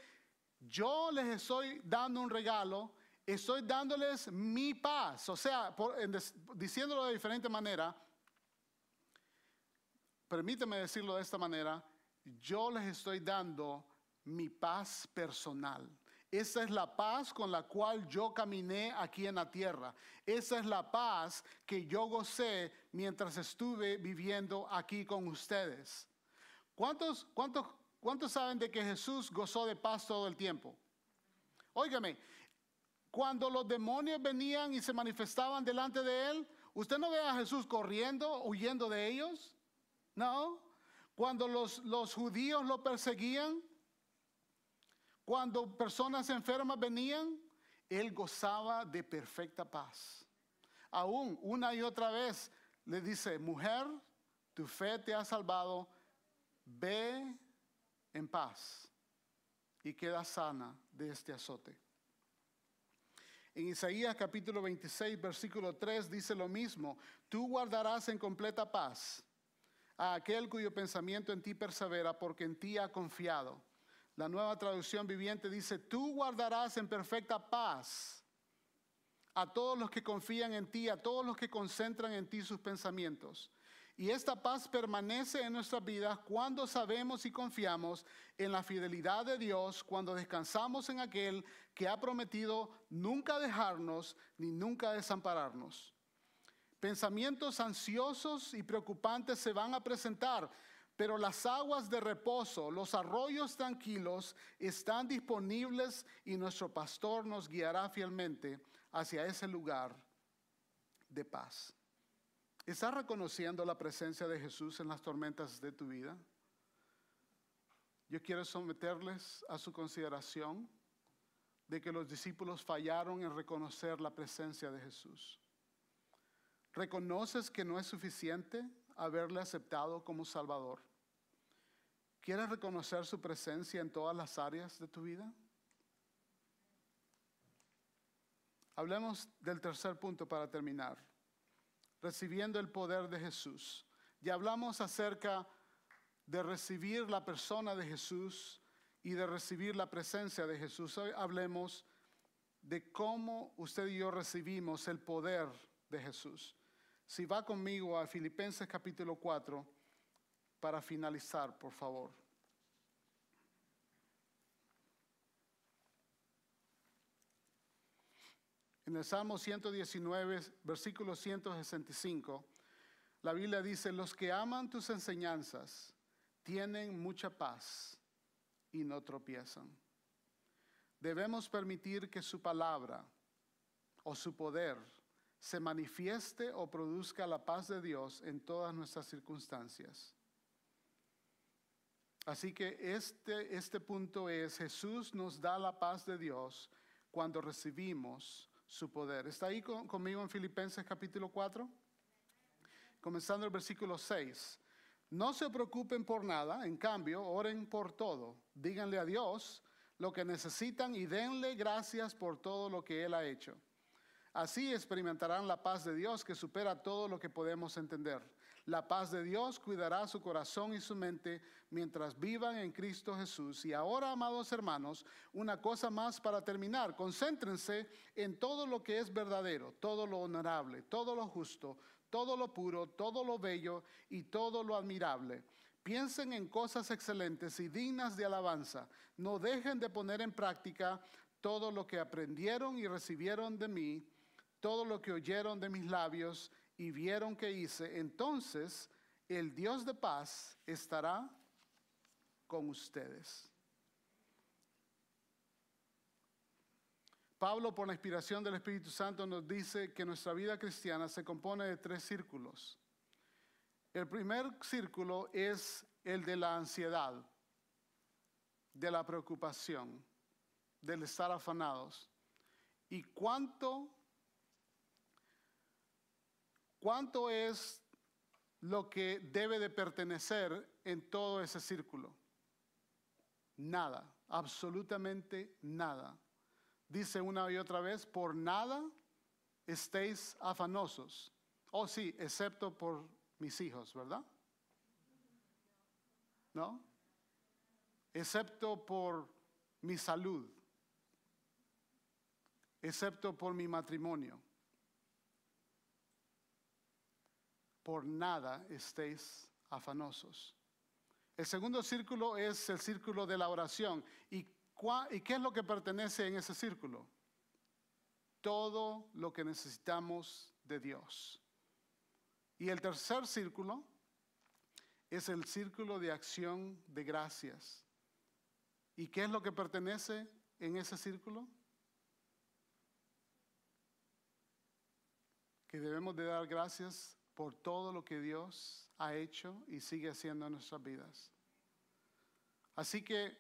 yo les estoy dando un regalo, estoy dándoles mi paz. O sea, diciéndolo de diferente manera, permíteme decirlo de esta manera, yo les estoy dando mi paz personal. Esa es la paz con la cual yo caminé aquí en la tierra. Esa es la paz que yo gocé mientras estuve viviendo aquí con ustedes. ¿Cuántos, cuántos, cuántos saben de que Jesús gozó de paz todo el tiempo? Óigame, cuando los demonios venían y se manifestaban delante de él, ¿usted no ve a Jesús corriendo, huyendo de ellos? No. Cuando los, los judíos lo perseguían, cuando personas enfermas venían, él gozaba de perfecta paz. Aún una y otra vez le dice, mujer, tu fe te ha salvado, ve en paz y queda sana de este azote. En Isaías capítulo 26, versículo 3 dice lo mismo, tú guardarás en completa paz a aquel cuyo pensamiento en ti persevera porque en ti ha confiado. La nueva traducción viviente dice, tú guardarás en perfecta paz a todos los que confían en ti, a todos los que concentran en ti sus pensamientos. Y esta paz permanece en nuestras vidas cuando sabemos y confiamos en la fidelidad de Dios, cuando descansamos en aquel que ha prometido nunca dejarnos ni nunca desampararnos. Pensamientos ansiosos y preocupantes se van a presentar, pero las aguas de reposo, los arroyos tranquilos están disponibles y nuestro pastor nos guiará fielmente hacia ese lugar de paz. ¿Estás reconociendo la presencia de Jesús en las tormentas de tu vida? Yo quiero someterles a su consideración de que los discípulos fallaron en reconocer la presencia de Jesús. ¿Reconoces que no es suficiente haberle aceptado como Salvador? ¿Quieres reconocer su presencia en todas las áreas de tu vida? Hablemos del tercer punto para terminar. Recibiendo el poder de Jesús. Ya hablamos acerca de recibir la persona de Jesús y de recibir la presencia de Jesús. Hoy hablemos de cómo usted y yo recibimos el poder de Jesús. Si va conmigo a Filipenses capítulo 4 para finalizar, por favor. En el Salmo 119, versículo 165, la Biblia dice, los que aman tus enseñanzas tienen mucha paz y no tropiezan. Debemos permitir que su palabra o su poder se manifieste o produzca la paz de Dios en todas nuestras circunstancias. Así que este, este punto es, Jesús nos da la paz de Dios cuando recibimos su poder. ¿Está ahí conmigo en Filipenses capítulo 4? Comenzando el versículo 6. No se preocupen por nada, en cambio, oren por todo. Díganle a Dios lo que necesitan y denle gracias por todo lo que Él ha hecho. Así experimentarán la paz de Dios que supera todo lo que podemos entender. La paz de Dios cuidará su corazón y su mente mientras vivan en Cristo Jesús. Y ahora, amados hermanos, una cosa más para terminar. Concéntrense en todo lo que es verdadero, todo lo honorable, todo lo justo, todo lo puro, todo lo bello y todo lo admirable. Piensen en cosas excelentes y dignas de alabanza. No dejen de poner en práctica todo lo que aprendieron y recibieron de mí todo lo que oyeron de mis labios y vieron que hice, entonces el Dios de paz estará con ustedes. Pablo, por la inspiración del Espíritu Santo, nos dice que nuestra vida cristiana se compone de tres círculos. El primer círculo es el de la ansiedad, de la preocupación, del estar afanados. ¿Y cuánto, cuánto es lo que debe de pertenecer en todo ese círculo? Nada, absolutamente nada. Dice una y otra vez, por nada estéis afanosos. Oh sí, excepto por mis hijos, ¿verdad? ¿No? Excepto por mi salud, excepto por mi matrimonio. Por nada estéis afanosos. El segundo círculo es el círculo de la oración. ¿Y, ¿Y qué es lo que pertenece en ese círculo? Todo lo que necesitamos de Dios. Y el tercer círculo es el círculo de acción de gracias. ¿Y qué es lo que pertenece en ese círculo? Que debemos de dar gracias por todo lo que Dios ha hecho y sigue haciendo en nuestras vidas. Así que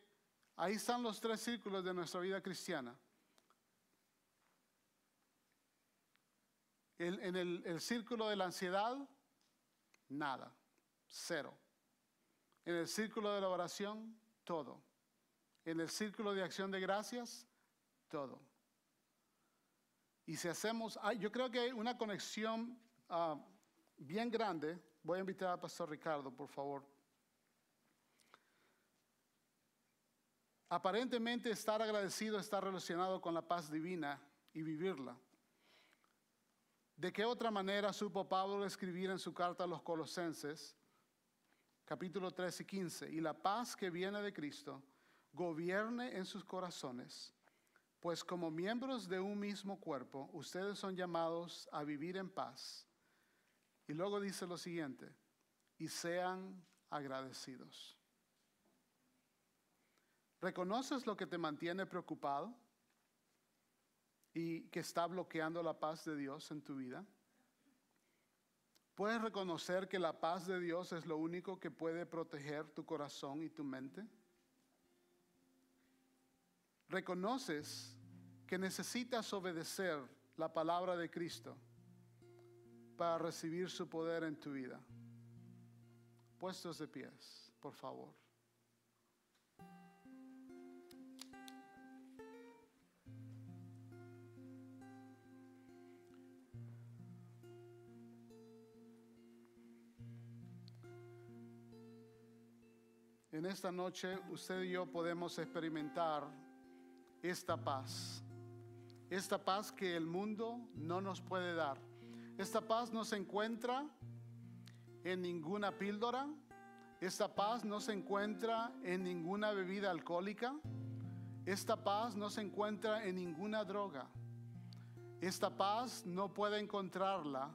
ahí están los tres círculos de nuestra vida cristiana. en el, círculo de la ansiedad, nada, cero. En el círculo de la oración, todo. En el círculo de acción de gracias, todo. Y si hacemos, yo creo que hay una conexión ah, bien grande. Voy a invitar al Pastor Ricardo, por favor. Aparentemente estar agradecido está relacionado con la paz divina y vivirla. ¿De qué otra manera supo Pablo escribir en su carta a los colosenses, capítulo 3 y 15, y la paz que viene de Cristo gobierne en sus corazones? Pues como miembros de un mismo cuerpo, ustedes son llamados a vivir en paz. Y luego dice lo siguiente, y sean agradecidos. ¿Reconoces lo que te mantiene preocupado? y que está bloqueando la paz de Dios en tu vida? ¿Puedes reconocer que la paz de Dios es lo único que puede proteger tu corazón y tu mente? ¿Reconoces que necesitas obedecer la palabra de Cristo para recibir su poder en tu vida? Puestos de pies, por favor. En esta noche usted y yo podemos experimentar esta paz. Esta paz que el mundo no nos puede dar. Esta paz no se encuentra en ninguna píldora. Esta paz no se encuentra en ninguna bebida alcohólica. Esta paz no se encuentra en ninguna droga. Esta paz no puede encontrarla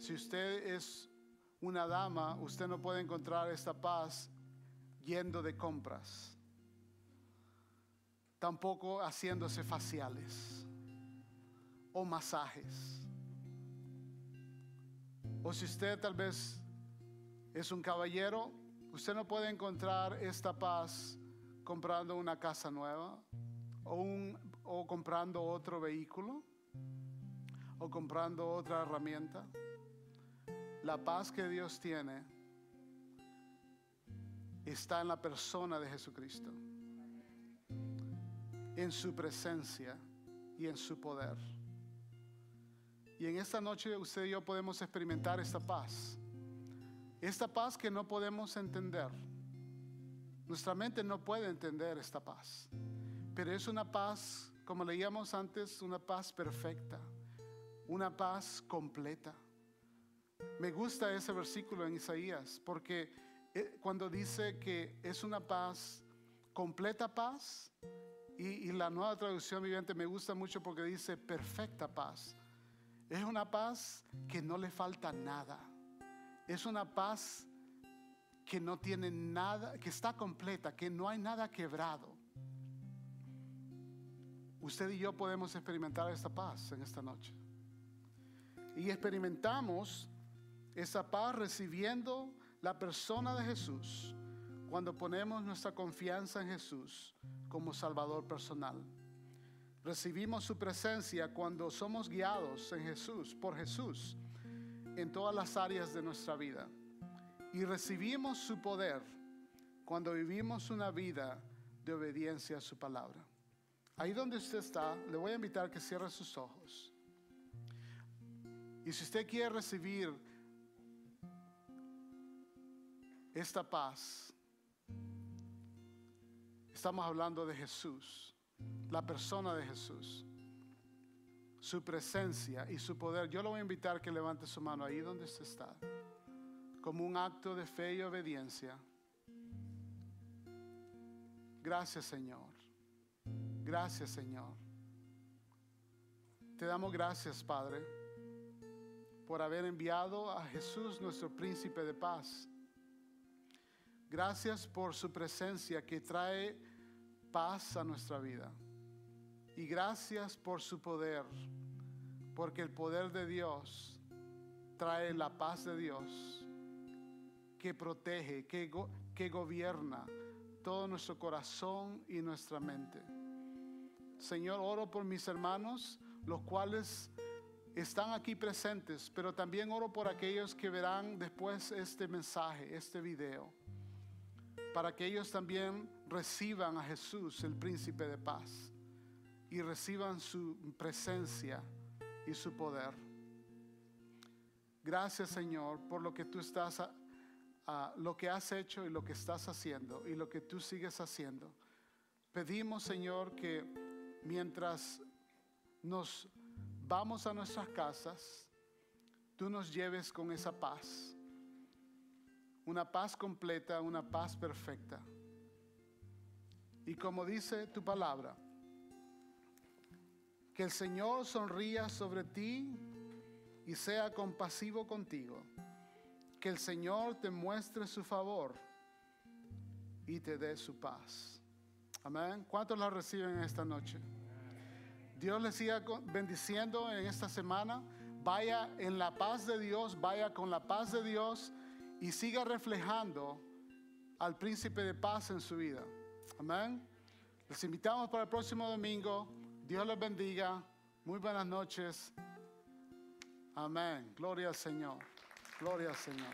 si usted es una dama, usted no puede encontrar esta paz yendo de compras, tampoco haciéndose faciales o masajes. O si usted tal vez es un caballero, usted no puede encontrar esta paz comprando una casa nueva o, comprando otro vehículo o comprando otra herramienta. La paz que Dios tiene está en la persona de Jesucristo, en su presencia y en su poder. Y en esta noche usted y yo podemos experimentar esta paz. Esta paz que no podemos entender. Nuestra mente no puede entender esta paz. Pero es una paz, como leíamos antes, una paz perfecta. Una paz completa. Me gusta ese versículo en Isaías porque eh, cuando dice que es una paz, completa paz, y, la nueva traducción viviente me gusta mucho porque dice perfecta paz. Es una paz que no le falta nada. Es una paz que no tiene nada, que está completa, que no hay nada quebrado. Usted y yo podemos experimentar esta paz en esta noche. Y experimentamos esa paz recibiendo la persona de Jesús cuando ponemos nuestra confianza en Jesús como Salvador personal. Recibimos su presencia cuando somos guiados en Jesús, por Jesús, en todas las áreas de nuestra vida. Y recibimos su poder cuando vivimos una vida de obediencia a su palabra. Ahí donde usted está, le voy a invitar a que cierre sus ojos. Y si usted quiere recibir esta paz, estamos hablando de Jesús, la persona de Jesús, su presencia y su poder. Yo le voy a invitar a que levante su mano ahí donde usted está, como un acto de fe y obediencia. Gracias Señor. Gracias Señor. Te damos gracias Padre por haber enviado a Jesús nuestro príncipe de paz. Gracias por su presencia que trae paz a nuestra vida. Y gracias por su poder, porque el poder de Dios trae la paz de Dios que protege, que, que gobierna todo nuestro corazón y nuestra mente. Señor, oro por mis hermanos, los cuales están aquí presentes, pero también oro por aquellos que verán después este mensaje, este video, para que ellos también reciban a Jesús, el príncipe de paz, y reciban su presencia y su poder. Gracias Señor por lo que tú estás, lo que has hecho y lo que estás haciendo y lo que tú sigues haciendo. Pedimos Señor que mientras nos vamos a nuestras casas, tú nos lleves con esa paz. Una paz completa, una paz perfecta. Y como dice tu palabra, que el Señor sonría sobre ti y sea compasivo contigo. Que el Señor te muestre su favor y te dé su paz. Amén. ¿Cuántos la reciben esta noche? Dios les siga bendiciendo en esta semana. Vaya en la paz de Dios, vaya con la paz de Dios y siga reflejando al príncipe de paz en su vida. Amén. Les invitamos para el próximo domingo. Dios les bendiga. Muy buenas noches. Amén. Gloria al Señor. Gloria al Señor.